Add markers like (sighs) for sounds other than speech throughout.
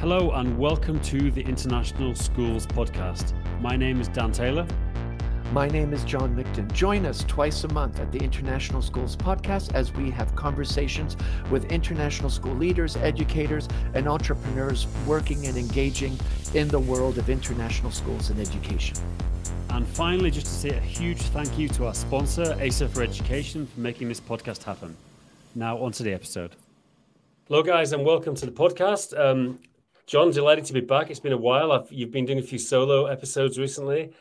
Hello and welcome to the International Schools Podcast. My name is Dan Taylor. My name is John Mikton. Join us twice a month at the International Schools Podcast as we have conversations with international school leaders, educators, and entrepreneurs working and engaging in the world of international schools and education. And finally, just to say a huge thank you to our sponsor, ASA for Education, for making this podcast happen. Now, on to the episode. Hello, guys, and welcome to the podcast. Um, John, delighted to be back. It's been a while. I've, you've been doing a few solo episodes recently.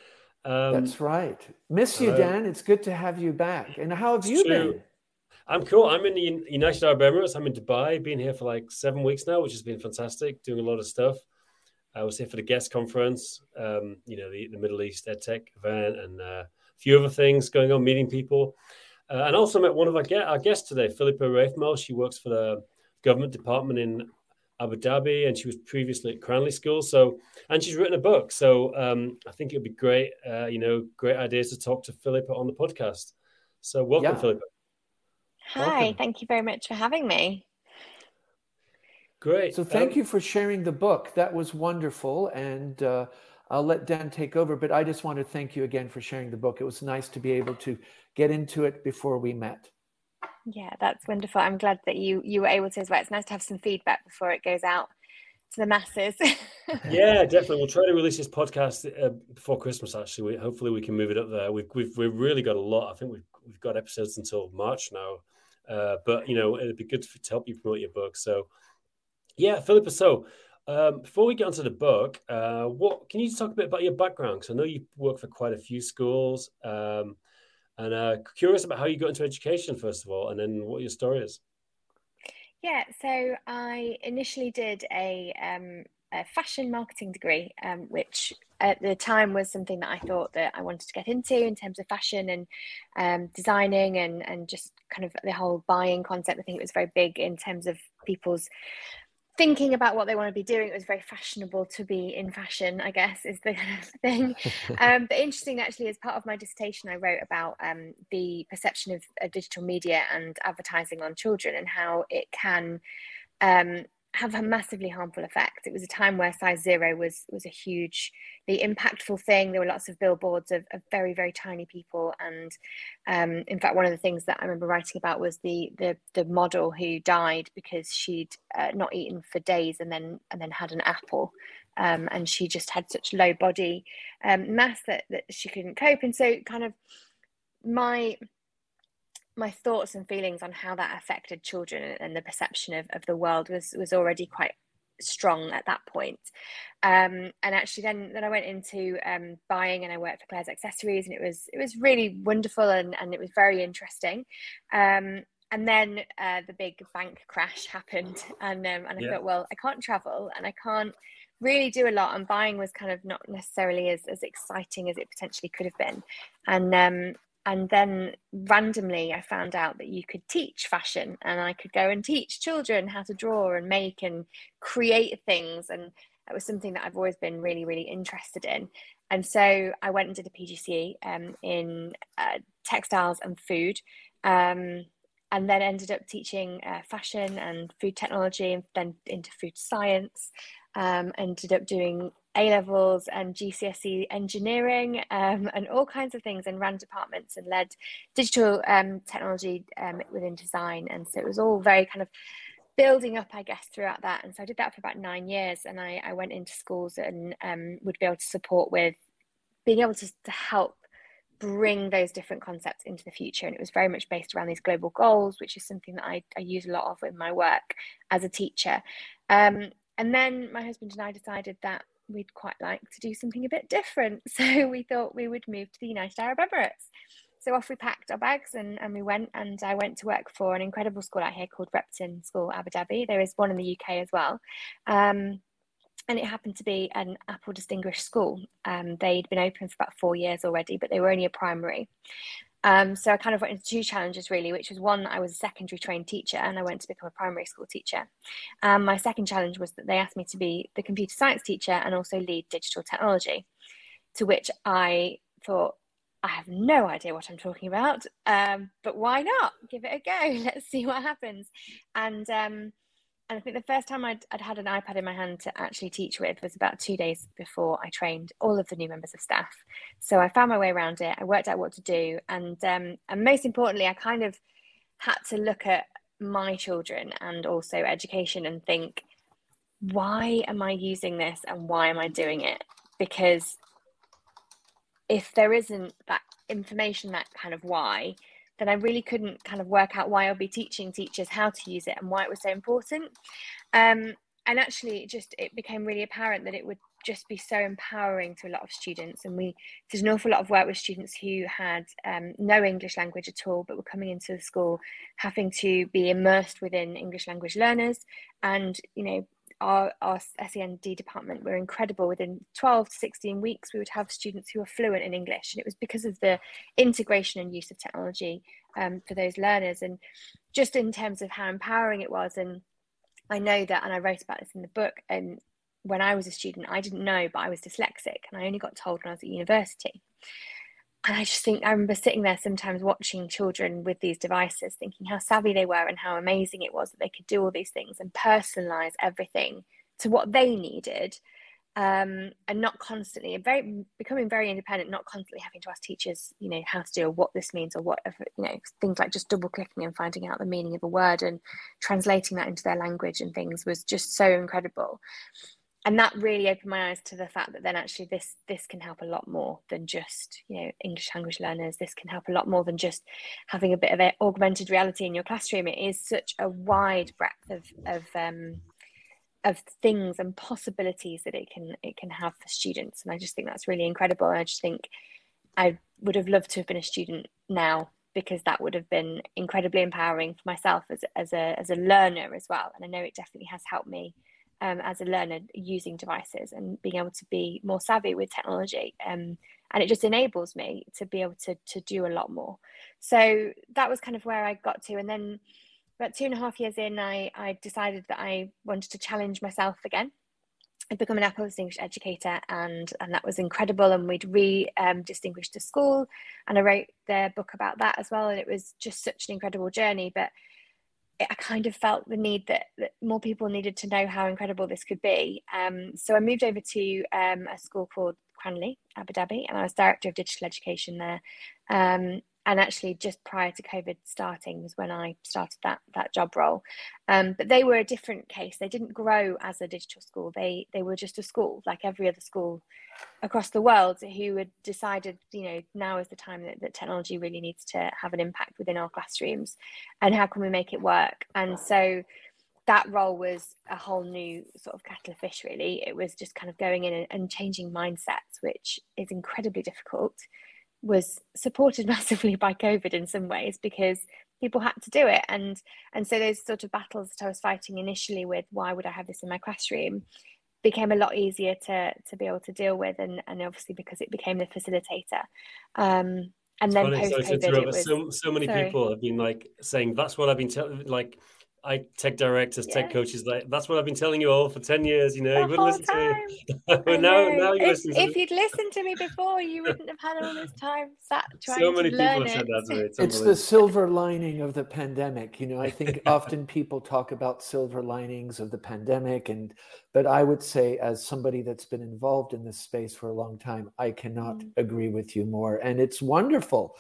Um, That's right. Miss you, uh, Dan. It's good to have you back. And how have you true. been? I'm cool. I'm in the United Arab Emirates. I'm in Dubai. Been here for like seven weeks now, which has been fantastic. Doing a lot of stuff. I was here for the GESS conference. Um, you know, the, the Middle East EdTech event and uh, a few other things going on, meeting people, uh, and also met one of our, our guests today, Philippa Wraithmell. She works for the government department in Abu Dhabi, and she was previously at Cranleigh School. So, and she's written a book. So, um, I think it would be great. Uh, you know, great ideas to talk to Philippa on the podcast. So, welcome, yeah. Philippa. Hi, welcome. thank you very much for having me. Great. So, thank um, you for sharing the book. That was wonderful, and uh, I'll let Dan take over. But I just want to thank you again for sharing the book. It was nice to be able to get into it before we met. Yeah, that's wonderful. I'm glad that you you were able to as well. It's nice to have some feedback before it goes out to the masses. (laughs) yeah, definitely. We'll try to release this podcast uh, before Christmas. Actually, we, hopefully we can move it up there. We've we've we've really got a lot. I think we've we've got episodes until March now. Uh, but you know, it'd be good to, to help you promote your book. So, yeah, Philippa. So, um, before we get onto the book, uh, what can you talk a bit about your background? Because I know you work for quite a few schools. Um, and uh, curious about how you got into education, first of all, and then what your story is. Yeah, so I initially did a, um, a fashion marketing degree, um, which at the time was something that I thought that I wanted to get into in terms of fashion and um, designing and and just kind of the whole buying concept. I think it was very big in terms of people's thinking about what they want to be doing. It was very fashionable to be in fashion, I guess, is the (laughs) kind of thing. (laughs) um, but interesting, actually, as part of my dissertation, I wrote about um, the perception of, of, digital media and advertising on children and how it can um, have a massively harmful effect. It was a time where size zero was was a hugely impactful thing. There were lots of billboards of, of very very tiny people, and um, in fact, one of the things that I remember writing about was the the the model who died because she'd uh, not eaten for days and then and then had an apple. Um, and she just had such low body um, mass that, that she couldn't cope. And so, kind of, my my thoughts and feelings on how that affected children and the perception of, of the world was was already quite strong at that point. Um, and actually then then I went into um, buying and I worked for Claire's accessories and it was it was really wonderful and, and it was very interesting. Um, and then uh, the big bank crash (laughs) happened and um, and I yeah. thought well I can't travel and I can't really do a lot and buying was kind of not necessarily as, as exciting as it potentially could have been and um, and then randomly i found out that you could teach fashion and i could go and teach children how to draw and make and create things. And it was something that i've always been really really interested in. And so i went and did a pgce um, in uh, textiles and food um, and then ended up teaching uh, fashion and food technology and then into food science um, ended up doing a levels and GCSE engineering um, and all kinds of things and ran departments and led digital um, technology um, within design. And so it was all very kind of building up, I guess, throughout that. And so I did that for about nine years. And I, I went into schools and um, would be able to support with being able to, to help bring those different concepts into the future. And it was very much based around these global goals, which is something that I, I use a lot of in my work as a teacher. Um, and then my husband and I decided that we'd quite like to do something a bit different. (laughs) So we thought we would move to the United Arab Emirates. So off we packed our bags and, and we went and I went to work for an incredible school out here called Repton School Abu Dhabi. There is one in the UK as well. Um, and it happened to be an Apple Distinguished School. Um, they'd been open for about four years already, but they were only a primary. Um, so I kind of went into two challenges really, which was one, I was a secondary trained teacher and I went to become a primary school teacher. Um, my second challenge was that they asked me to be the computer science teacher and also lead digital technology, to which I thought, I have no idea what I'm talking about, um, but why not? Give it a go. (laughs) Let's see what happens. And um, and I think the first time I'd, I'd had an iPad in my hand to actually teach with was about two days before I trained all of the new members of staff. So I found my way around it. I worked out what to do, and um, and most importantly, I kind of had to look at my children and also education and think, why am I using this and why am I doing it? Because if there isn't that information, that kind of why, then I really couldn't kind of work out why I'll be teaching teachers how to use it and why it was so important. Um, and actually, it just it became really apparent that it would just be so empowering to a lot of students. And we did an awful lot of work with students who had um, no English language at all, but were coming into the school having to be immersed within English language learners and you know our, our SEND department were incredible. Within 12 to 16 weeks, we would have students who were fluent in English. And it was because of the integration and use of technology um, for those learners. And just in terms of how empowering it was. And I know that, and I wrote about this in the book. And when I was a student, I didn't know, but I was dyslexic. And I only got told when I was at university. And I just think I remember sitting there sometimes watching children with these devices, thinking how savvy they were and how amazing it was that they could do all these things and personalize everything to what they needed. Um, and not constantly very becoming very independent, not constantly having to ask teachers, you know, how to do or what this means or whatever, you know, things like just double clicking and finding out the meaning of a word and translating that into their language and things was just so incredible and that really opened my eyes to the fact that then actually this this can help a lot more than just you know english language learners. This can help a lot more than just having a bit of augmented reality in your classroom. It is such a wide breadth of of um of things and possibilities that it can it can have for students. And i just think that's really incredible. And i just think i would have loved to have been a student now because that would have been incredibly empowering for myself as, as a as a learner as well. And i know it definitely has helped me um, as a learner using devices and being able to be more savvy with technology. Um, and it just enables me to be able to, to do a lot more. So that was kind of where I got to. And then about two and a half years in, I, I decided that I wanted to challenge myself again. I'd become an Apple's Distinguished educator, and and that was incredible. And we'd re um, distinguished the school, and I wrote their book about that as well. And it was just such an incredible journey. But I kind of felt the need that, that, more people needed to know how incredible this could be. Um, so I moved over to um, a school called Cranleigh, Abu Dhabi, and I was director of digital education there. Um, and actually just prior to covid starting was when i started that that job role. Um, but they were a different case. They didn't grow as a digital school. They they were just a school like every other school across the world who had decided you know now is the time that, that technology really needs to have an impact within our classrooms and how can we make it work? And so that role was a whole new sort of kettle of fish really. It was just kind of going in and, and changing mindsets which is incredibly difficult was supported (laughs) massively by COVID in some ways because people had to do it and and so those sort of battles that I was fighting initially with why would I have this in my classroom became a lot easier to to be able to deal with and and obviously because it became the facilitator um and it's then post COVID, so, so many sorry. people have been like saying that's what I've been telling like I tech directors, yeah. tech coaches. Like that's what I've been telling you all for ten years. You know, the you wouldn't listen time. to me. (laughs) now, now you if, listen. If you'd listened to me before, you wouldn't have had all this time sat (laughs) trying so many to learn people it. Have said that to me. It's, it's the silver lining of the pandemic. You know, I think often people talk about silver linings of the pandemic, and but I would say, as somebody that's been involved in this space for a long time, I cannot mm. agree with you more. And it's wonderful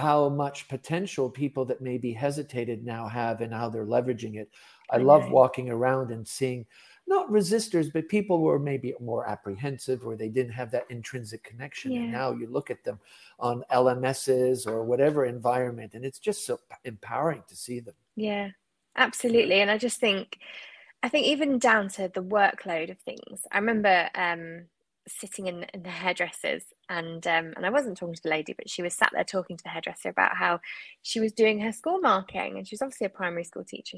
how much potential people that maybe hesitated now have and how they're leveraging it. I love walking around and seeing not resistors, but people who were maybe more apprehensive or they didn't have that intrinsic connection. Yeah. And now you look at them on LMSs or whatever environment, and it's just so empowering to see them. Yeah, absolutely. And I just think, I think even down to the workload of things. I remember um, sitting in, in the hairdressers and um, and I wasn't talking to the lady, but she was sat there talking to the hairdresser about how she was doing her school marking, and she was obviously a primary school teacher.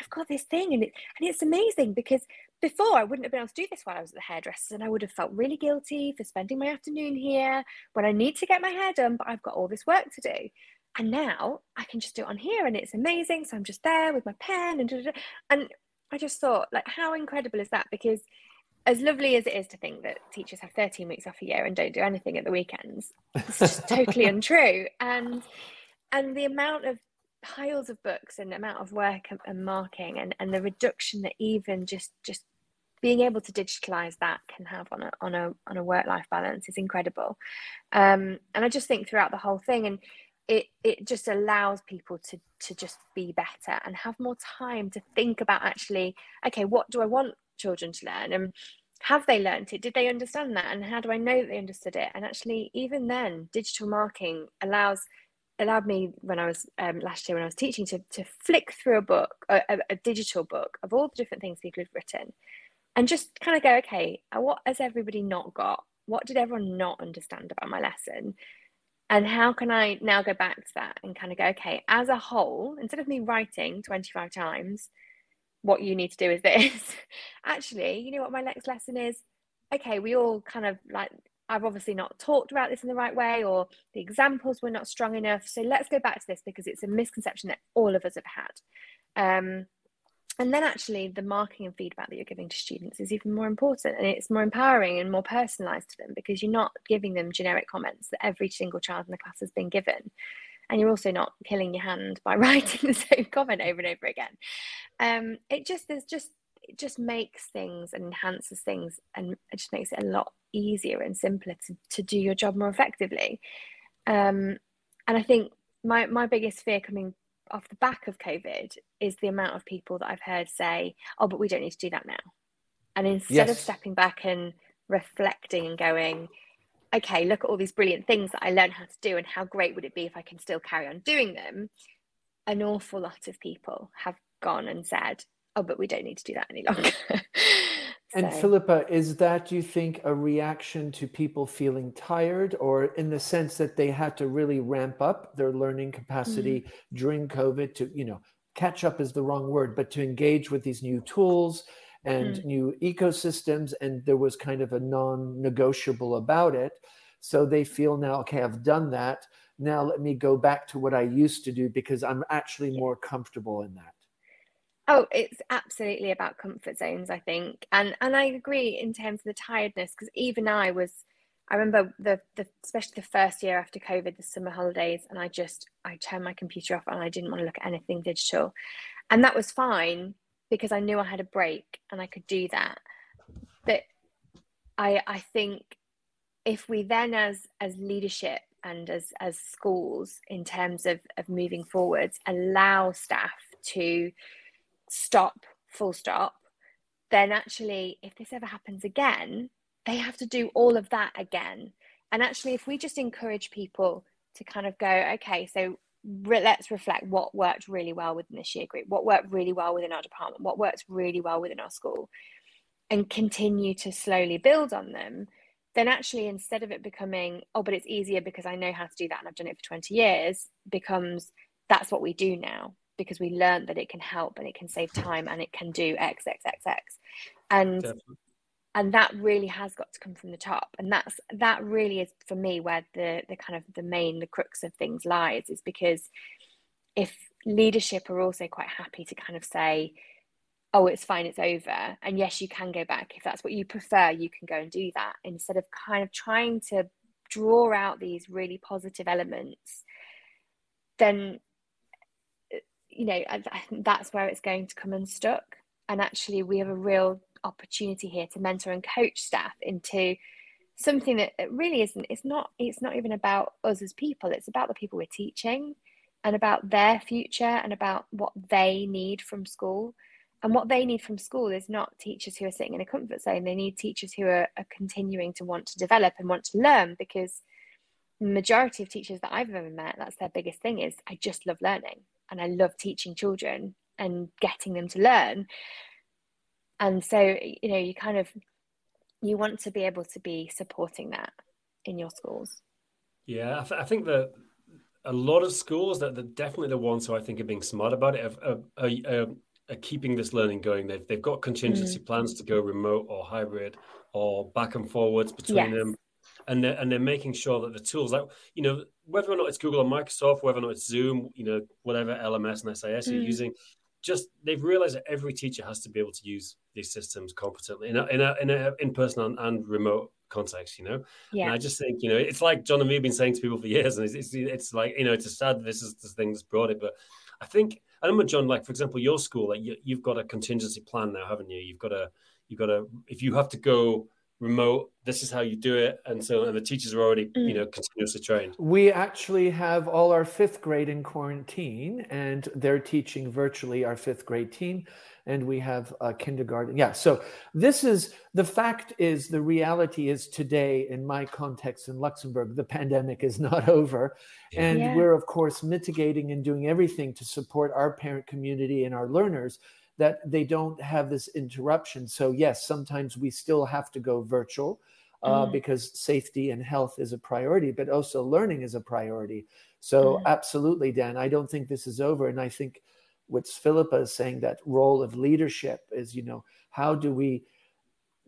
I've got this thing, and it and it's amazing because before I wouldn't have been able to do this while I was at the hairdresser, and I would have felt really guilty for spending my afternoon here when I need to get my hair done, but I've got all this work to do. And now I can just do it on here, and it's amazing. So I'm just there with my pen and and I just thought, like, how incredible is that? Because as lovely as it is to think that teachers have 13 weeks off a year and don't do anything at the weekends, it's just (laughs) totally untrue. And and the amount of piles of books and amount of work and, and marking and, and the reduction that even just just being able to digitalize that can have on a on a on a work life balance is incredible um, and i just think throughout the whole thing and it it just allows people to to just be better and have more time to think about actually okay what do i want children to learn and have they learnt it? Did they understand that and how do i know that they understood it? And actually even then digital marking allows allowed me when i was um, last year when i was teaching to, to flick through a book a, a, digital book of all the different things people have written and just kind of go okay uh, what has everybody not got? What did everyone not understand about my lesson? And how can i now go back to that and kind of go okay as a whole instead of me writing 25 times what you need to do is this. (laughs) Actually you know what my next lesson is? Okay we all kind of like i've obviously not talked about this in the right way or the examples were not strong enough. So let's go back to this because it's a misconception that all of us have had. Um, and then actually the marking and feedback that you're giving to students is even more important and it's more empowering and more personalized to them because you're not giving them generic comments that every single child in the class has been given and you're also not killing your hand by (laughs) writing the same comment over and over again um, it just there's just it just makes things and enhances things and it just makes it a lot easier and simpler to, to do your job more effectively um, and i think my my biggest fear coming off the back of COVID is the amount of people that I've heard say, "Oh, but we don't need to do that now." And instead yes. of stepping back and reflecting and going, "Okay, look at all these brilliant things that I learned how to do, and how great would it be if I can still carry on doing them?" An awful lot of people have gone and said, "Oh, but we don't need to do that any longer." (laughs) And. Philippa, is that, do you think, a reaction to people feeling tired, or in the sense that they had to really ramp up their learning capacity mm. during COVID to, you know, catch up is the wrong word, but to engage with these new tools and mm. new ecosystems, and there was kind of a non negotiable about it. So they feel now, okay, I've done that. Now let me go back to what I used to do because I'm actually more comfortable in that. Oh, it's absolutely about comfort zones, I think, and and I agree in terms of the tiredness because even I was, I remember the the especially the first year after COVID, the summer holidays, and I just I turned my computer off and I didn't want to look at anything digital, and that was fine because I knew I had a break and I could do that, but I I think if we then as as leadership and as as schools in terms of of moving forwards allow staff to stop, full stop, then actually, if this ever happens again, they have to do all of that again. And actually, if we just encourage people to kind of go, okay, so re- let's reflect what worked really well within this year group, what worked really well within our department, what works really well within our school, and continue to slowly build on them, then actually, instead of it becoming, oh, but it's easier because I know how to do that and I've done it for 20 years, becomes that's what we do now because we learned that it can help and it can save time and it can do x x x x and Definitely. And that really has got to come from the top. And that's that really is for me where the the kind of the main the crux of things lies is because if leadership are also quite happy to kind of say oh it's fine it's over and yes you can go back if that's what you prefer you can go and do that instead of kind of trying to draw out these really positive elements then you know that's where it's going to come unstuck. And actually we have a real opportunity here to mentor and coach staff into something that really isn't it's not it's not even about us as people. It's about the people we're teaching and about their future and about what they need from school. And what they need from school is not teachers who are sitting in a comfort zone. They need teachers who are, are continuing to want to develop and want to learn because the majority of teachers that i've ever met that's their biggest thing is i just love learning and I love teaching children and getting them to learn. And so, you know, you kind of you want to be able to be supporting that in your schools. Yeah, I, th- I think that a lot of schools that, that definitely the ones who I think are being smart about it are, are, are, are keeping this learning going. They've, they've got contingency mm. plans to go remote or hybrid or back and forwards between yes. them and they're, and they're making sure that the tools like you know whether or not it's Google or Microsoft, whether or not it's Zoom, you know whatever LMS and SIS mm. you're using, just they've realized that every teacher has to be able to use these systems competently in a, in a, in, a, in person and, and remote context, you know. Yeah. And I just think you know it's like John and me have been saying to people for years, and it's, it's, it's like you know it's a sad this is the thing that's brought it, but I think I remember John, like for example, your school, like you, you've got a contingency plan now, haven't you? You've got a you've got a if you have to go remote this is how you do it. And so and the teachers are already mm. you know continuously trained. We actually have all our fifth grade in quarantine and they're teaching virtually our fifth grade team and we have a kindergarten. Yeah so this is the fact is the reality is today in my context in luxembourg the pandemic is not (laughs) over. And yeah. we're of course mitigating and doing everything to support our parent community and our learners that they don't have this interruption. So, yes, sometimes we still have to go virtual uh, mm. because safety and health is a priority, but also learning is a priority. So, mm. absolutely, Dan, I don't think this is over. And I think what Philippa is saying that role of leadership is, you know, how do we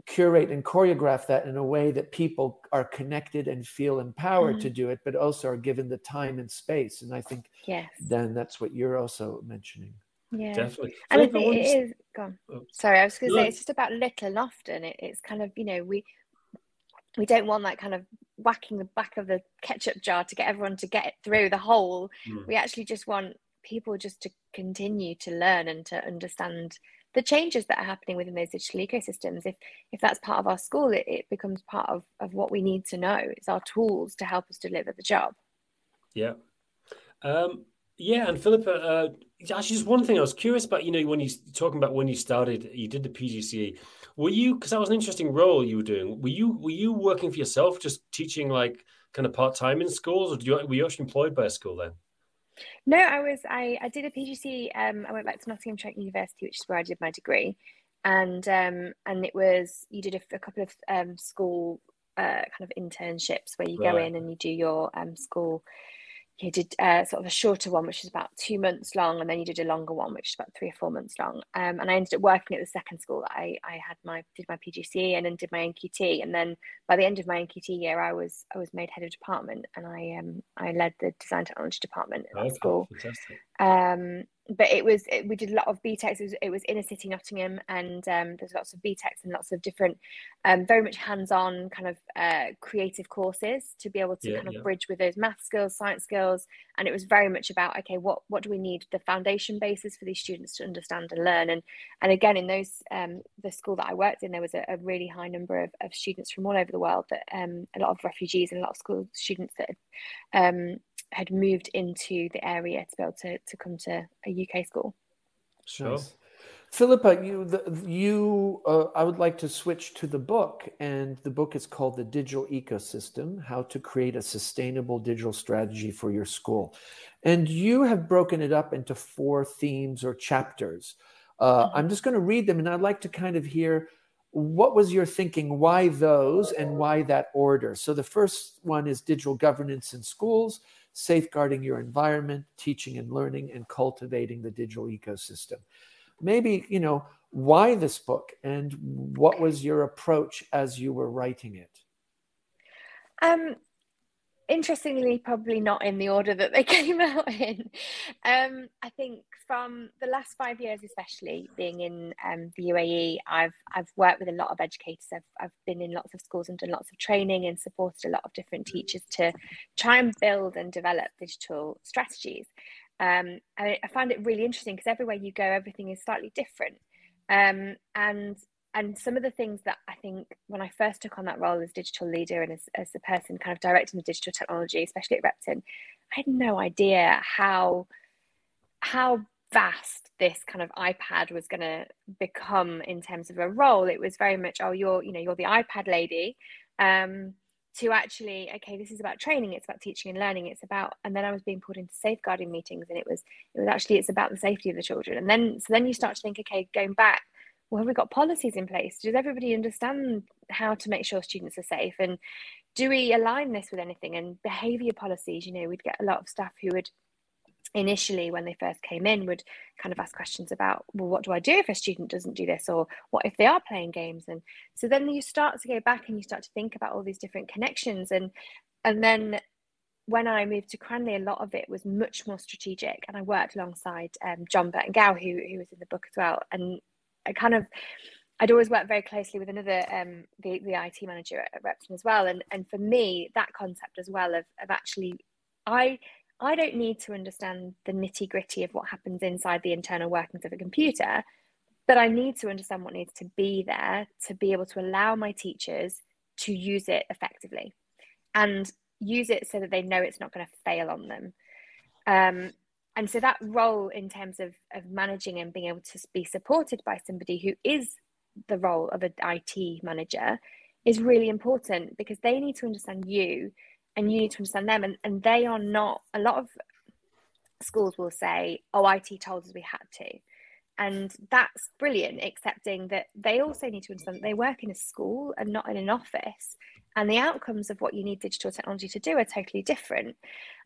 curate and choreograph that in a way that people are connected and feel empowered mm. to do it, but also are given the time and space. And I think yes. then that's what you're also mentioning. Yeah, definitely. And I think it is gone. Sorry, I was going to say it's just about little and often. It, it's kind of you know we we don't want that kind of whacking the back of the ketchup jar to get everyone to get through the hole. Mm. We actually just want people just to continue to learn and to understand the changes that are happening within those digital ecosystems. If if that's part of our school, it, it becomes part of, of what we need to know. It's our tools to help us deliver the job. Yeah. Um, yeah, and Philippa, uh, actually, just one thing I was curious about. You know, when you talking about when you started, you did the PGCE. Were you because that was an interesting role you were doing? Were you were you working for yourself, just teaching like kind of part time in schools, or you, were you actually employed by a school then? No, I was. I I did a PGCE. Um, I went back to Nottingham Trent University, which is where I did my degree, and um, and it was you did a, a couple of um school uh kind of internships where you right. go in and you do your um school you did uh, sort of a shorter one, which is about two months long, and then you did a longer one, which is about three or four months long. Um, and I ended up working at the second school that I, I had my did my PGCE and then did my NQT. And then by the end of my NQT year, I was I was made head of department, and I um I led the design technology department at that school. Fantastic. Um, but it was it, we did a lot of BTECs. It was, it was inner city Nottingham, and um, there's lots of BTECs and lots of different, um, very much hands-on kind of uh, creative courses to be able to yeah, kind of yeah. bridge with those math skills, science skills, and it was very much about okay, what what do we need the foundation basis for these students to understand and learn, and and again in those um, the school that I worked in, there was a, a really high number of, of students from all over the world that um, a lot of refugees and a lot of school students that um, had moved into the area to be able to, to come to a UK school. Sure. Nice. Philippa, you, the, you, uh, I would like to switch to the book, and the book is called "The Digital Ecosystem: How to Create a Sustainable Digital Strategy for Your School," and you have broken it up into four themes or chapters. Uh, mm-hmm. I'm just going to read them, and I'd like to kind of hear what was your thinking, why those, and why that order. So the first one is digital governance in schools safeguarding your environment, teaching and learning, and cultivating the digital ecosystem. Maybe, you know, why this book and what was your approach as you were writing it? Um, interestingly, probably not in the order that they (laughs) came out in. Um, I think from the last five years, especially being in um, the UAE, I've I've worked with a lot of educators. I've I've been in lots of schools and done lots of training and supported a lot of different teachers to try and build and develop digital strategies. Um, I, I found it really interesting because everywhere you go, everything is slightly different. Um, and and some of the things that I think when I first took on that role as digital leader and as, as a person kind of directing the digital technology, especially at Repton, I had no idea how how vast this kind of iPad was going to become in terms of a role. It was very much, oh, you're, you know, you're the iPad lady. Um, to actually, okay, this is about training, it's about teaching and learning, it's about, and then I was being pulled into safeguarding meetings, and it was, it was actually, it's about the safety of the children. And then, so then you start to think, okay, going back, well, have we got policies in place? Does everybody understand how to make sure students are safe? And do we align this with anything? And behaviour policies, you know, we'd get a lot of staff who would initially when they first came in would kind of ask questions about well what do i do if a student doesn't do this or what if they are playing games and so then you start to go back and you start to think about all these different connections and and then when I moved to Cranleigh, a lot of it was much more strategic, and I worked alongside um, John Burton Gow, who who was in the book as well. And I kind of I'd always worked very closely with another um, the the IT manager at, Repton as well, and and for me that concept as well of of actually I I don't need to understand the nitty gritty of what happens inside the internal workings of a computer, but I need to understand what needs to be there to be able to allow my teachers to use it effectively and use it so that they know it's not going to fail on them. Um, and so that role in terms of, of managing and being able to be supported by somebody who is the role of an IT manager is really important because they need to understand you and you need to understand them. And, and they are not a lot of schools will say oh it told us we had to and that's brilliant accepting that they also need to understand that they work in a school and not in an office and the outcomes of what you need digital technology to do are totally different.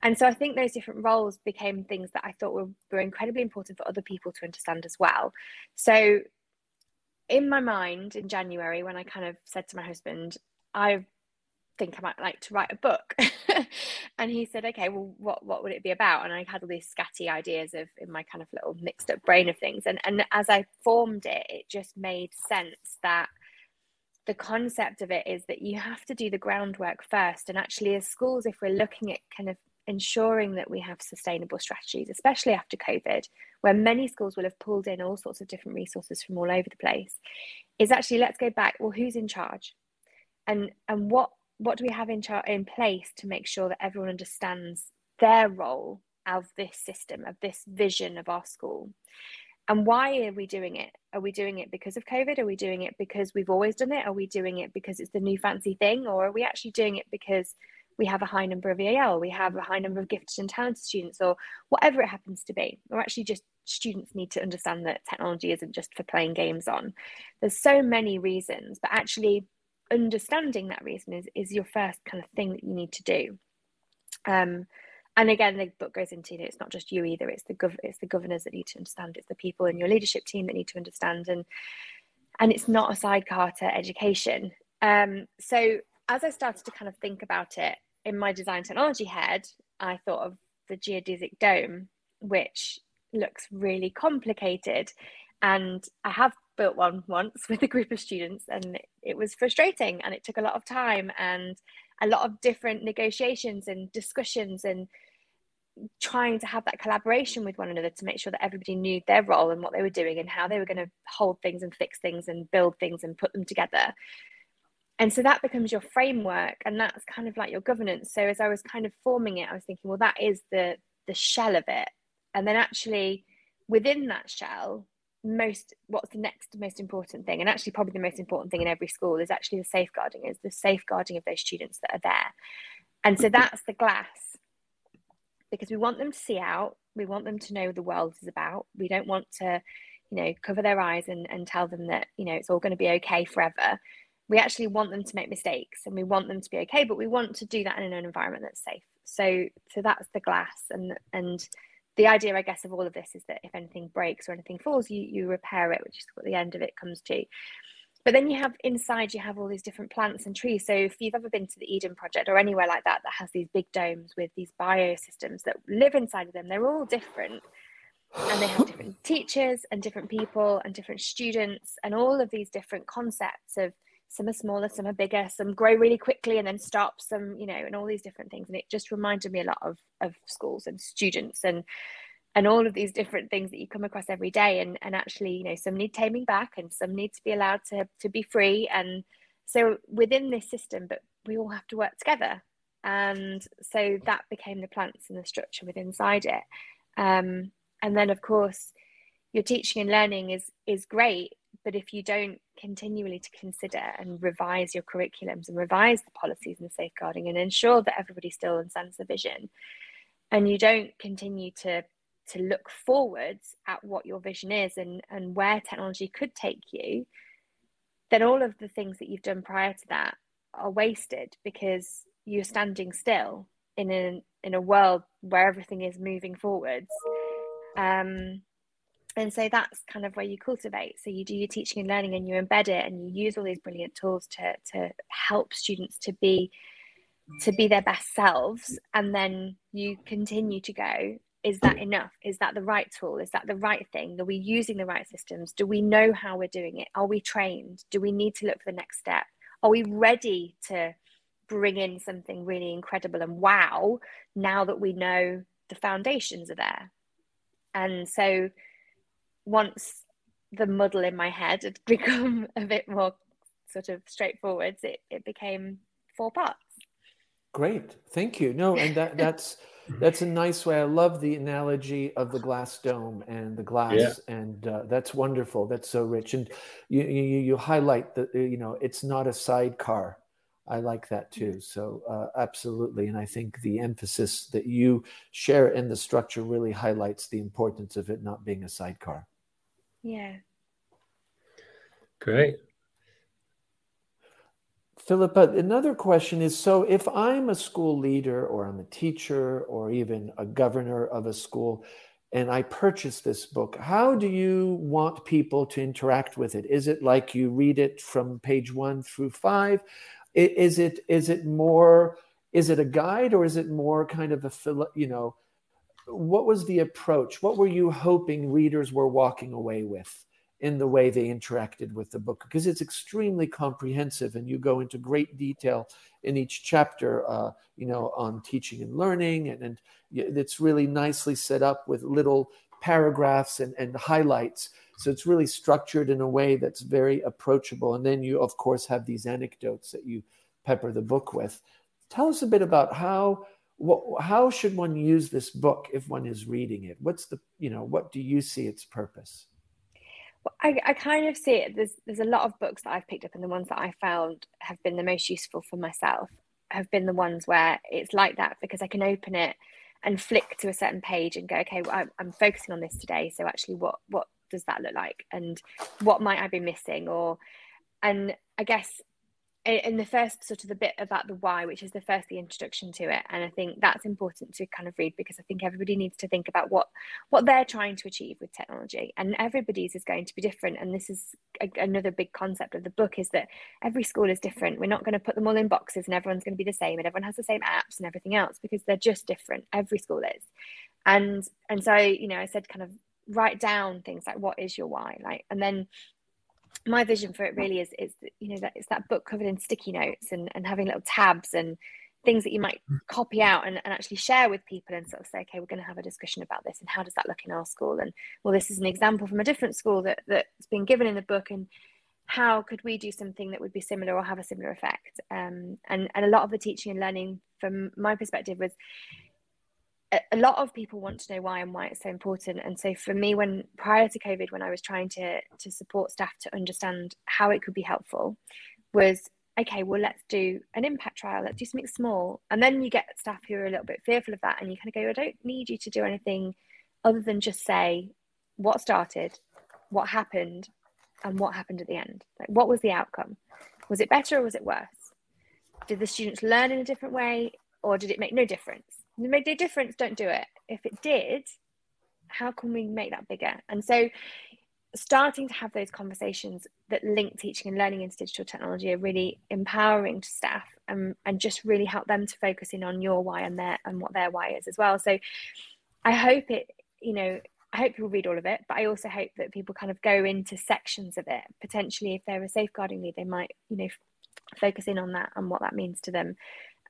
And so i think those different roles became things that i thought were, were incredibly important for other people to understand as well. So in my mind in january when i kind of said to my husband i think I might like to write a book. (laughs) and he said, okay, well, what, what would it be about? And I had all these scatty ideas of in my kind of little mixed up brain of things. And, and as I formed it, it just made sense that the concept of it is that you have to do the groundwork first. And actually, as schools, if we're looking at kind of ensuring that we have sustainable strategies, especially after COVID, where many schools will have pulled in all sorts of different resources from all over the place, is actually let's go back. Well, who's in charge? And and what what do we have in, in place to make sure that everyone understands their role of this system, of this vision of our school? And why are we doing it? Are we doing it because of COVID? Are we doing it because we've always done it? Are we doing it because it's the new fancy thing? Or are we actually doing it because we have a high number of EAL, we have a high number of gifted and talented students, or whatever it happens to be? Or actually just students need to understand that technology isn't just for playing games on. There's so many reasons, but actually understanding that reason is is your first kind of thing that you need to do. Um and again the book goes into you know, it's not just you either it's the gov- it's the governors that need to understand it's the people in your leadership team that need to understand and and it's not a sidecar to education. Um so as i started to kind of think about it in my design technology head i thought of the geodesic dome which looks really complicated. And i have built one once with a group of students and it was frustrating and it took a lot of time and a lot of different negotiations and discussions and trying to have that collaboration with one another to make sure that everybody knew their role and what they were doing and how they were going to hold things and fix things and build things and put them together. And so that becomes your framework and that's kind of like your governance. So as i was kind of forming it i was thinking well that is the the shell of it. And then actually within that shell most what's the next most important thing and actually probably the most important thing in every school is actually the safeguarding is the safeguarding of those students that are there. And so that's the glass because we want them to see out we want them to know the world is about. We don't want to you know cover their eyes and, and tell them that you know it's all going to be okay forever. We actually want them to make mistakes and we want them to be okay but we want to do that in an environment that's safe. So so that's the glass and and the idea, I guess, of all of this is that if anything breaks or anything falls, you you repair it, which is what the end of it comes to. But then you have inside, you have all these different plants and trees. So if you've ever been to the Eden Project or anywhere like that that has these big domes with these biosystems that live inside of them, they're all different. And they have different (laughs) teachers and different people and different students and all of these different concepts of some are smaller, some are bigger, some grow really quickly and then stop, some, you know, and all these different things. And it just reminded me a lot of, of schools and students and and all of these different things that you come across every day. And and actually, you know, some need taming back and some need to be allowed to to be free. And so within this system, but we all have to work together. And so that became the plants and the structure within inside it. Um, and then of course your teaching and learning is is great but if you don't continually to consider and revise your curriculums and revise the policies and the safeguarding and ensure that everybody still understands the vision and you don't continue to to look forwards at what your vision is and and where technology could take you then all of the things that you've done prior to that are wasted because you're standing still in a in a world where everything is moving forwards. Um and so that's kind of where you cultivate. So you do your teaching and learning and you embed it and you use all these brilliant tools to to help students to be to be their best selves. And then you continue to go is that enough? Is that the right tool? Is that the right thing? Are we using the right systems? Do we know how we're doing it? Are we trained? Do we need to look for the next step? Are we ready to bring in something really incredible and wow now that we know the foundations are there. And so once the muddle in my head had (laughs) become a bit more sort of straightforward, it, it became four parts. Great, thank you. No, and that (laughs) that's that's a nice way. I love the analogy of the glass dome and the glass, yeah. and uh, that's wonderful. That's so rich, and you, you you highlight that you know it's not a sidecar. I like that too. So uh, absolutely, and I think the emphasis that you share in the structure really highlights the importance of it not being a sidecar. Yeah. Great. Philippa, another question is so if I'm a school leader or I'm a teacher or even a governor of a school and I purchase this book, how do you want people to interact with it? Is it like you read it from page one through five? Is it is it more is it a guide or is it more kind of a you know what was the approach? What were you hoping readers were walking away with? in the way they interacted with the book because it's extremely comprehensive and you go into great detail in each chapter uh, you know on teaching and learning and, and it's really nicely set up with little paragraphs and, and highlights. So it's really structured in a way that's very approachable. And then you of course have these anecdotes that you pepper the book with. Tell us a bit about how how should one use this book if one is reading it? What's the you know what do you see its purpose? I, I kind of see it. There's there's a lot of books that I've picked up, and the ones that I found have been the most useful for myself have been the ones where it's like that because I can open it and flick to a certain page and go, okay, well, I'm, I'm focusing on this today. So actually, what what does that look like, and what might I be missing, or and I guess in the first sort of the bit about the why which is the first the introduction to it. And i think that's important to kind of read because i think everybody needs to think about what what they're trying to achieve with technology. And everybody's is going to be different. And this is a, another big concept of the book is that every school is different. We're not going to put them all in boxes and everyone's going to be the same and everyone has the same apps and everything else because they're just different. Every school is. And and so you know i said kind of write down things like what is your why? Like and then my vision for it really is is you know that it's that book covered in sticky notes and, and having little tabs and things that you might mm. copy out and, and actually share with people and sort of say okay we're going to have a discussion about this and how does that look in our school and well this is an example from a different school that that's been given in the book and how could we do something that would be similar or have a similar effect um, and and a lot of the teaching and learning from my perspective was a lot of people want to know why and why it's so important. And so for me when prior to covid when i was trying to to support staff to understand how it could be helpful was okay well let's do an impact trial. Let's do something small. And then you get staff who are a little bit fearful of that and you kind of go i don't need you to do anything other than just say what started what happened and what happened at the end. Like what was the outcome? Was it better or was it worse? Did the students learn in a different way or did it make no difference made a difference, don't do it. If it did, how can we make that bigger? And so starting to have those conversations that link teaching and learning into digital technology are really empowering to staff and, and just really help them to focus in on your why and their and what their why is as well. So I hope it, you know, I hope people read all of it, but I also hope that people kind of go into sections of it. Potentially, if they're a safeguarding lead, they might, you know, focus in on that and what that means to them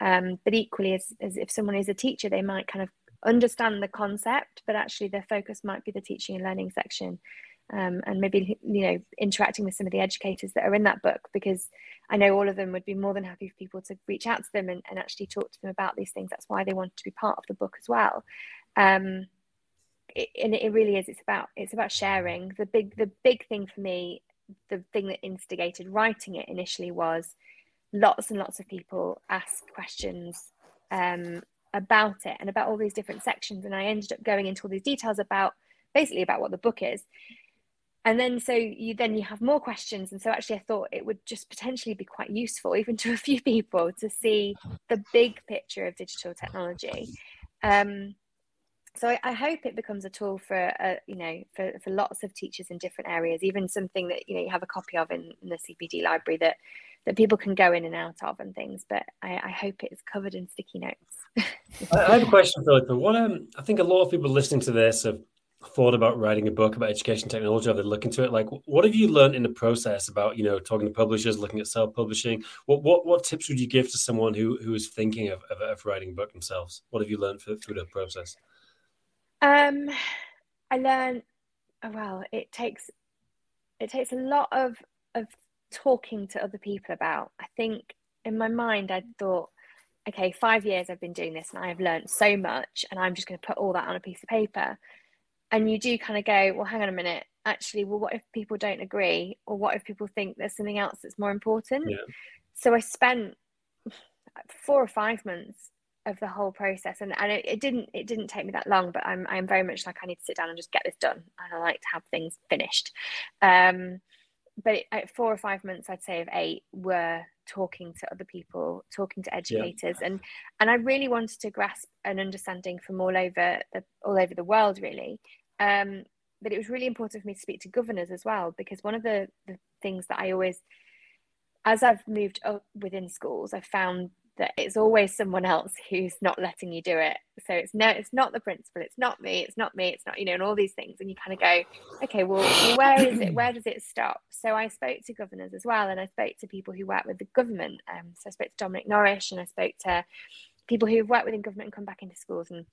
um, but equally, as, as if someone is a teacher, they might kind of understand the concept, but actually their focus might be the teaching and learning section. Um, and maybe you know interacting with some of the educators that are in that book because I know all of them would be more than happy for people to reach out to them and, and actually talk to them about these things. That's why they want to be part of the book as well. Um, it, and it really is. It's about it's about sharing. The big the big thing for me, the thing that instigated writing it initially was lots and lots of people ask questions um, about it and about all these different sections. And I ended up going into all these details about basically about what the book is. And then so you then you have more questions. And so actually I thought it would just potentially be quite useful, even to a few people, to see the big picture of digital technology. Um, so I, I, hope it becomes a tool for uh, you know for, for lots of teachers in different areas even something that you know you have a copy of in, in the cpd library that that people can go in and out of and things. But I, I hope it's covered in sticky notes. (laughs) I have a question, Philippa. What um, I think a lot of people listening to this have thought about writing a book about education technology or they look into it like what have you learned in the process about you know talking to publishers looking at self-publishing what what, what tips would you give to someone who who is thinking of, of, of writing a book themselves what have you learned for, through the process Um, I learned. Oh, well, it takes it takes a lot of of talking to other people about. I think in my mind, I thought, okay, five years I've been doing this, and I have learned so much, and I'm just going to put all that on a piece of paper. And you do kind of go, well, hang on a minute. Actually, well, what if people don't agree, or what if people think there's something else that's more important? Yeah. So I spent four or five months of the whole process and, and it, it, didn't it didn't take me that long but I'm I'm very much like I need to sit down and just get this done and I like to have things finished um but it, four or five months I'd say of eight were talking to other people talking to educators yeah. and and I really wanted to grasp an understanding from all over the all over the world really um but it was really important for me to speak to governors as well because one of the, the things that I always as I've moved up within schools I've found that it's always someone else who's not letting you do it. So it's no it's not the principal it's not me it's not me it's not you know and all these things. And you kind of go okay well, where is it where does it stop? So i spoke to governors as well and i spoke to people who work with the government. Um, so i spoke to dominic norrish and i spoke to people who've worked within government and come back into schools and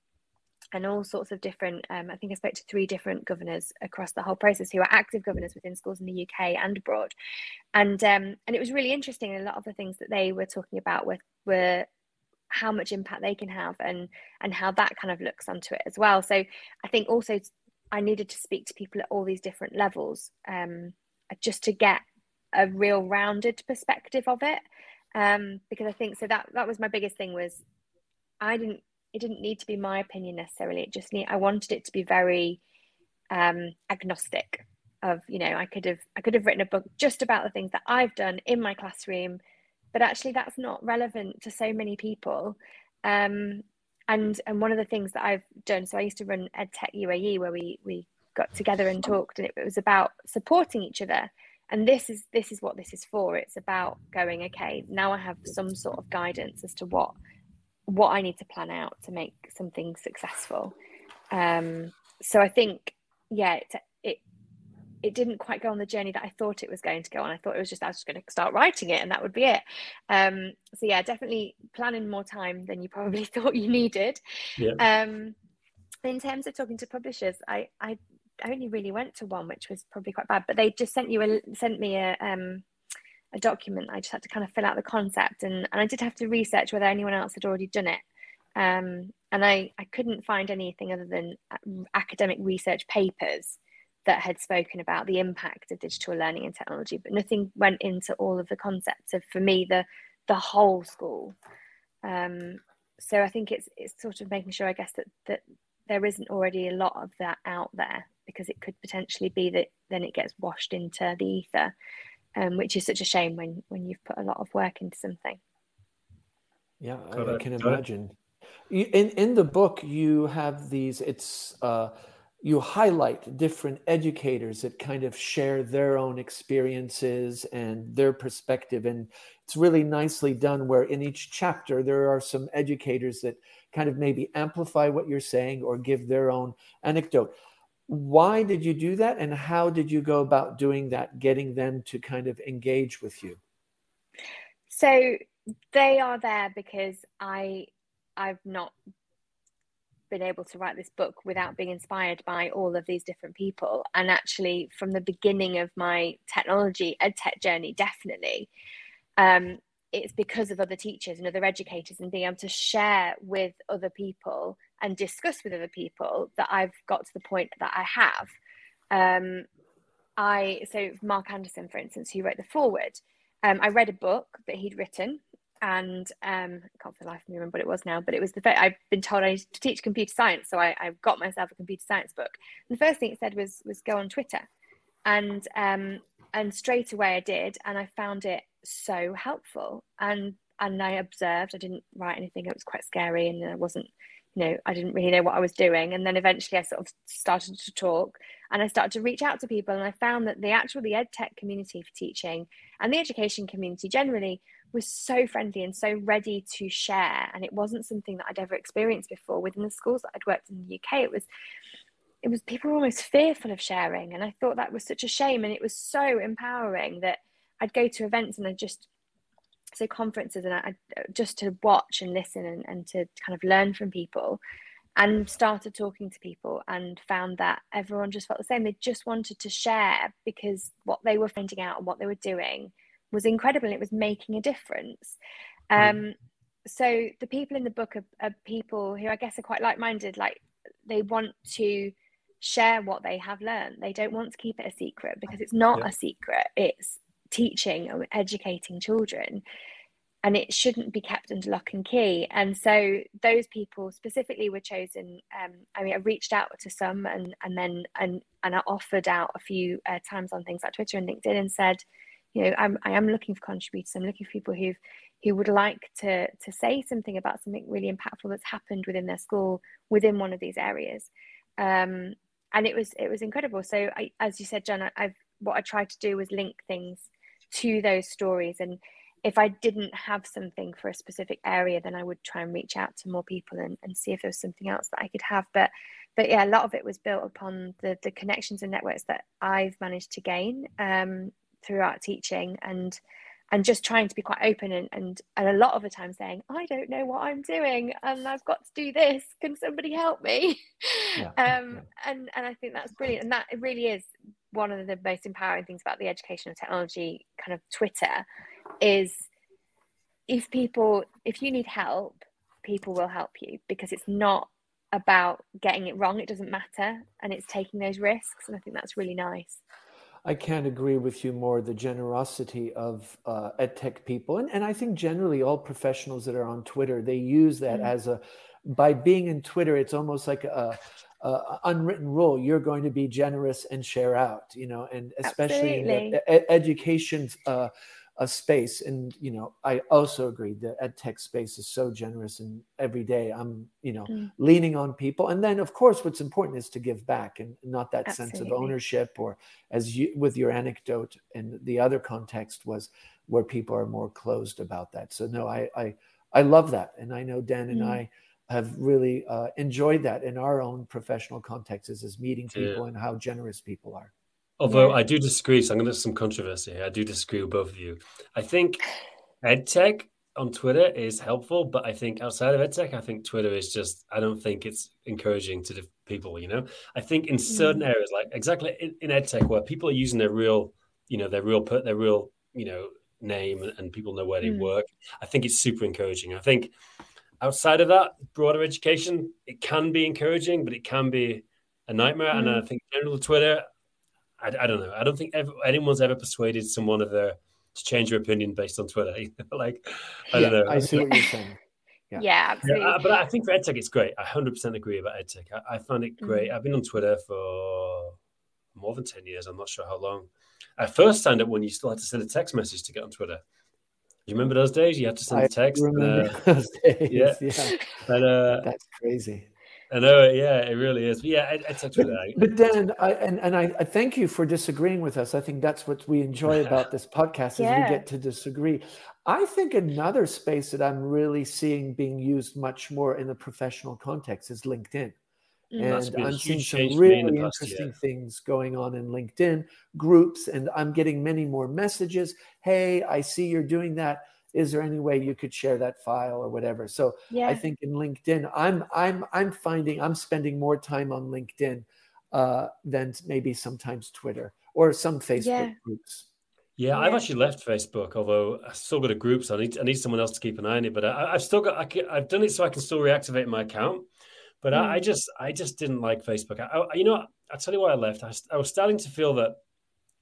and all sorts of different um, i think i spoke to three different governors across the whole process who are active governors within schools in the uk and abroad. And um, and it was really interesting a lot of the things that they were talking about were were how much impact they can have and and how that kind of looks onto it as well. So i think also i needed to speak to people at all these different levels um, just to get a real rounded perspective of it. Um, because i think so that that was my biggest thing was i didn't it didn't need to be my opinion necessarily. It just need i wanted it to be very um, agnostic of you know i could have i could have written a book just about the things that i've done in my classroom but actually that's not relevant to so many people. Um, and and one of the things that i've done so i used to run edtech uae where we we got together and talked and it, was about supporting each other. And this is this is what this is for. It's about going okay now i have some sort of guidance as to what what I need to plan out to make something successful. Um, so I think, yeah, it, didn't quite go on the journey that I thought it was going to go on. I thought it was just I was just going to start writing it and that would be it. Um, so yeah, definitely planning more time than you probably (laughs) thought you needed. Yeah. Um, in terms of talking to publishers, I I only really went to one, which was probably quite bad. But they just sent you a sent me a um, a document. I just had to kind of fill out the concept, and, and I did have to research whether anyone else had already done it. Um, and I, I couldn't find anything other than uh, academic research papers that had spoken about the impact of digital learning and technology, but nothing went into all of the concepts of, for me, the the whole school. Um, so I think it's it's sort of making sure, I guess, that that there isn't already a lot of that out there because it could potentially be that then it gets washed into the ether um, which is such a shame when when you've put a lot of work into something. Yeah, I, I can imagine. In in the book, you have these. It's uh, you highlight different educators that kind of share their own experiences and their perspective, and it's really nicely done. Where in each chapter there are some educators that kind of maybe amplify what you're saying or give their own anecdote. Why did you do that? And how did you go about doing that getting them to kind of engage with you? So they are there because i i've not been able to write this book without being inspired by all of these different people and actually from the beginning of my technology ed tech journey definitely um, it's because of other teachers and other educators and being able to share with other people and discuss with other people that I've got to the point that I have. Um, I so Mark Anderson, for instance, who wrote the foreword. Um, I read a book that he'd written, and um, I can't for the life of me remember what it was now, but it was the fact I've been told I need to teach computer science, so I, I got myself a computer science book. And the first thing it said was was go on Twitter, and um, and straight away I did, and I found it so helpful. And and I observed. I didn't write anything. It was quite scary, and I wasn't you know, I didn't really know what I was doing. And then eventually I sort of started to talk and I started to reach out to people. And I found that the actual, the ed tech community for teaching and the education community generally was so friendly and so ready to share. And it wasn't something that I'd ever experienced before within the schools that I'd worked in the UK. It was, it was people were almost fearful of sharing. And I thought that was such a shame. And it was so empowering that I'd go to events and I'd just so conferences and I, just to watch and listen and, and to kind of learn from people and started talking to people and found that everyone just felt the same. They just wanted to share because what they were finding out and what they were doing was incredible and it was making a difference. Mm. Um, so the people in the book are, are people who I guess are quite like-minded, like they want to share what they have learned. They don't want to keep it a secret because it's not yeah. a secret. It's teaching or educating children and it shouldn't be kept under lock and key. And so those people specifically were chosen. Um, I mean, I reached out to some and and then and and I offered out a few uh, times on things like Twitter and LinkedIn and said, you know, I'm I am looking for contributors. I'm looking for people who've who would like to to say something about something really impactful that's happened within their school within one of these areas. Um, and it was it was incredible. So I, as you said, John, I've what I tried to do was link things to those stories and if I didn't have something for a specific area, then I would try and reach out to more people and, and see if there was something else that I could have. But but yeah, a lot of it was built upon the the connections and networks that I've managed to gain um, throughout teaching and and just trying to be quite open and, and and a lot of the time saying I don't know what I'm doing and I've got to do this can somebody help me yeah, (laughs) um yeah. and and I think that's brilliant and that really is one of the most empowering things about the education educational technology kind of Twitter is if people if you need help people will help you because it's not about getting it wrong it doesn't matter and it's taking those risks and i think that's really nice i can't agree with you more the generosity of uh, edtech people and, and i think generally all professionals that are on twitter they use that mm. as a by being in twitter it's almost like a, uh, unwritten rule you're going to be generous and share out you know and especially Absolutely. in the education uh, a space and you know i also agree that ed tech space is so generous and every day i'm you know mm. leaning on people and then of course what's important is to give back and not that Absolutely. sense of ownership or as you with your anecdote and the other context was where people are more closed about that so no i i i love that and i know dan and mm. i have really uh, enjoyed that in our own professional contexts as meeting people yeah. and how generous people are Although yeah. I do disagree, so I'm going to some controversy here. I do disagree with both of you. I think EdTech on Twitter is helpful, but I think outside of EdTech, I think Twitter is just, I don't think it's encouraging to the people, you know? I think in certain mm. areas, like exactly in, in EdTech, where people are using their real, you know, their real, put their real, you know, name and people know where they mm. work, I think it's super encouraging. I think outside of that, broader education, it can be encouraging, but it can be a nightmare. Mm. And I think general Twitter, I, I don't know. I don't think ever, anyone's ever persuaded someone of their to change their opinion based on Twitter. (laughs) like, I yeah, don't know. I see what you're saying. (laughs) Yeah, yeah absolutely. Yeah, but I think for EdTech, it's great. I 100% agree about EdTech. I, I find it great. Mm-hmm. I've been on Twitter for more than 10 years. I'm not sure how long. I first signed up when you still had to send a text message to get on Twitter. You remember those days? You had to send a text. remember uh, (laughs) those days. Yeah. yeah. And, uh, That's crazy. I know, yeah, it really is. But yeah, I, I touch but, But Dan, I, and and I, I, thank you for disagreeing with us. I think that's what we enjoy (laughs) about this podcast is yeah. we get to disagree. I think another space that I'm really seeing being used much more in the professional context is LinkedIn. Mm. And I'm seeing some really interesting things going on in LinkedIn groups, and I'm getting many more messages. Hey, I see you're doing that is there any way you could share that file or whatever so yeah. i think in linkedin i'm i'm i'm finding i'm spending more time on linkedin uh, than maybe sometimes twitter or some facebook yeah. groups yeah, yeah, I've actually left Facebook, although I still got a group, so I need I need someone else to keep an eye on it. But I, have still got I have done it so I can still reactivate my account. But mm. I, I, just I just didn't like Facebook. I, I, you know, I tell you why I left. I, I was starting to feel that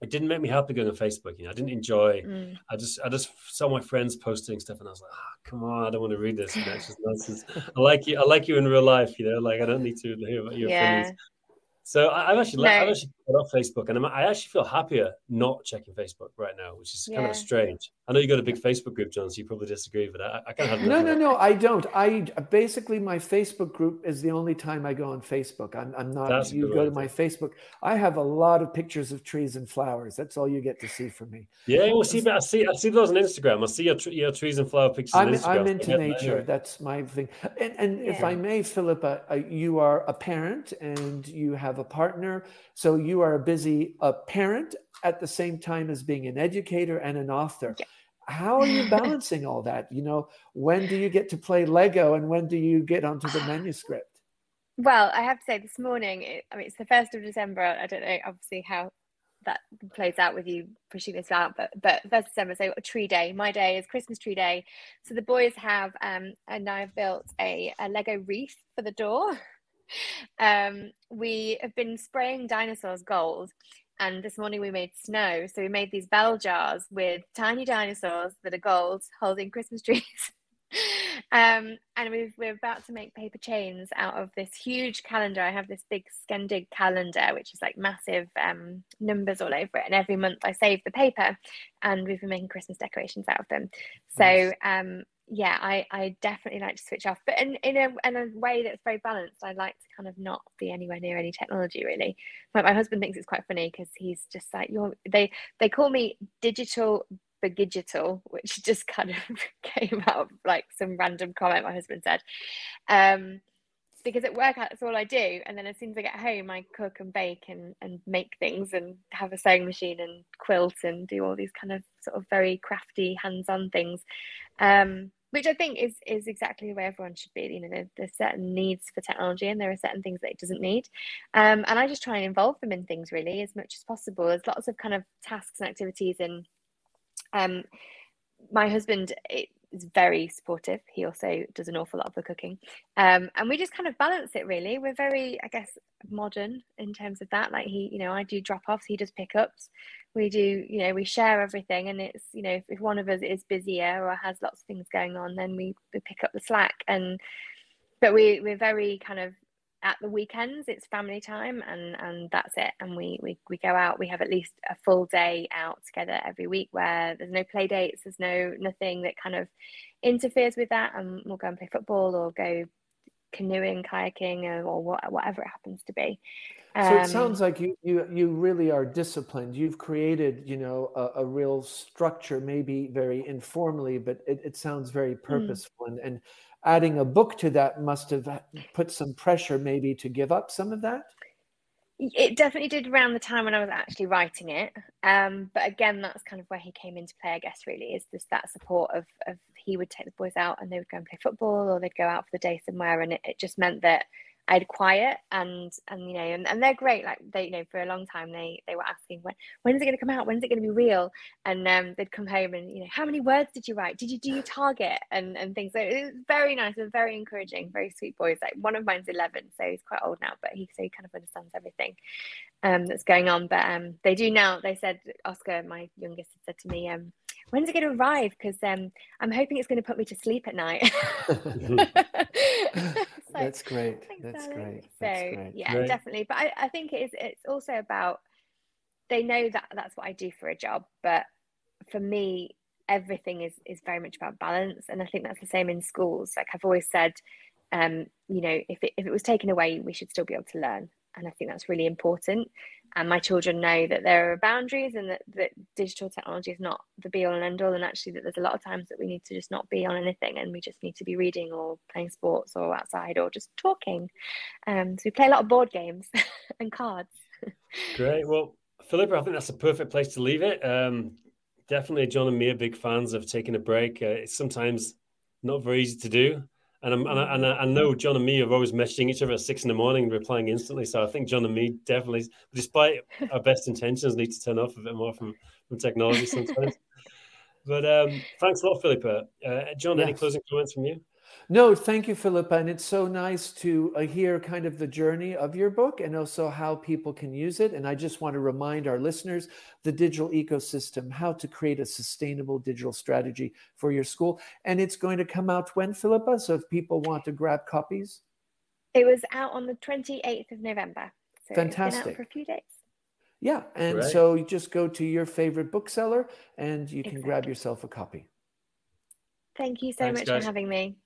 it didn't make me happy going on Facebook. You know, I didn't enjoy. Mm. I just I just saw my friends posting stuff, and I was like, oh, come on, I don't want to read this. You know, it's just nonsense. I like you. I like you in real life. You know, like I don't need to hear about your yeah. feelings. So I, have actually no. I've actually off Facebook, and I'm, i actually feel happier not checking Facebook right now, which is yeah. kind of strange. I know you got a big Facebook group, John, so you probably disagree, but I, I kind of have no, no, no. I don't. I basically my Facebook group is the only time I go on Facebook. I'm, I'm not. That's you go to my Facebook. I have a lot of pictures of trees and flowers. That's all you get to see from me. Yeah, well, see, I see, I see those on Instagram. I see your, your trees and flower pictures. I'm, I'm into nature. That's my thing. And, and yeah. if I may, Philippa, uh, you are a parent and you have a partner so you are a busy a parent at the same time as being an educator and an author. Yeah. How are you (laughs) balancing all that? You know, when do you get to play Lego and when do you get onto the (sighs) manuscript? Well, I have to say this morning, it, I mean, it's the 1st of December. I don't know, obviously, how that plays out with you pushing this out, but but first December, so a tree day. My day is Christmas tree day. So the boys have um and I've built a, a Lego wreath for the door. (laughs) um we have been spraying dinosaurs gold and this morning we made snow. So we made these bell jars with tiny dinosaurs that are gold holding Christmas trees. (laughs) um, and we are about to make paper chains out of this huge calendar. I have this big Skendig calendar, which is like massive um, numbers all over it. And every month I save the paper, and we've been making Christmas decorations out of them. So um, yeah, I, I definitely like to switch off, but in, in a in a way that's very balanced. I like to kind of not be anywhere near any technology really. My, my husband thinks it's quite funny because he's just like you're they they call me digital digital, which (laughs) just kind of (laughs) came out of like some random comment my husband said. Um, because at work that's all I do. And then as soon as I get home, I cook and bake and, and make things and have a sewing machine and quilt and do all these kind of sort of very crafty hands-on things. Um, which I think is is exactly way everyone should be. You know, there, there's certain needs for technology, and there are certain things that it doesn't need. Um, and I just try and involve them in things really as much as possible. There's lots of kind of tasks and activities and um, my husband is very supportive. He also does an awful lot of the cooking. Um, and we just kind of balance it really. We're very, I guess, modern in terms of that. Like he, you know, I do drop offs, he does pickups. We do, you know, we share everything. And it's, you know, if, if one of us is busier or has lots of things going on, then we, we pick up the slack. And, but we, we're very kind of at the weekends it's family time and and that's it and we, we we go out we have at least a full day out together every week where there's no play dates there's no nothing that kind of interferes with that and we'll go and play football or go canoeing kayaking or, or whatever it happens to be um, so it um, sounds like you, you you really are disciplined you've created you know a, a real structure maybe very informally but it, it sounds very hmm. purposeful mm. and, and adding a book to that must have put some pressure maybe to give up some of that? It definitely did around the time when i was actually writing it. Um, but again that's kind of where he came into play i guess really is just that support of, of he would take the boys out and they would go and play football or they'd go out for the day somewhere. And it, it just meant that I had quiet and and you know and, and they're great like they you know for a long time they they were asking when when's it going to come out? When's it going to be real? And um, they'd come home and you know how many words did you write? Did you do your target? And and things. So it was very nice and very encouraging very sweet boys. Like one of mine's 11 so he's quite old now but he so he kind of understands everything um, that's going on. But um, they do now they said Oscar my youngest had said to me um, when's it going to arrive? Because um, I'm hoping it's going to put me to sleep at night. (laughs) (laughs) That's great. That's great. So That's great. yeah, great. definitely. But I, I think it is. It's also about they know that that's what I do for a job, but for me, everything is is very much about balance, and I think that's the same in schools. Like I've always said, um, you know, if it, if it was taken away, we should still be able to learn, and I think that's really important and my children know that there are boundaries and that, that digital technology is not the be all and end all and actually that there's a lot of times that we need to just not be on anything and we just need to be reading or playing sports or outside or just talking. Um, so we play a lot of board games (laughs) and cards. Great. Well philippa i think that's a perfect place to leave it. Um, definitely john and me are big fans of taking a break. Uh, it's sometimes not very easy to do and, I'm, and, I, and I know John and me are always messaging each other at six in the morning, and replying instantly. So I think John and me definitely, despite our best intentions, need to turn off a bit more from, from technology sometimes. (laughs) but um, thanks a lot, Philippa. Uh, John, yes. any closing comments from you? No, thank you, Philippa. And it's so nice to uh, hear kind of the journey of your book and also how people can use it. And I just want to remind our listeners the digital ecosystem, how to create a sustainable digital strategy for your school. And it's going to come out when, Philippa? So if people want to grab copies? It was out on the 28th of November. So Fantastic. for a few days. Yeah. And right. so you just go to your favorite bookseller and you can exactly. grab yourself a copy. Thank you so Thanks, much guys. for having me.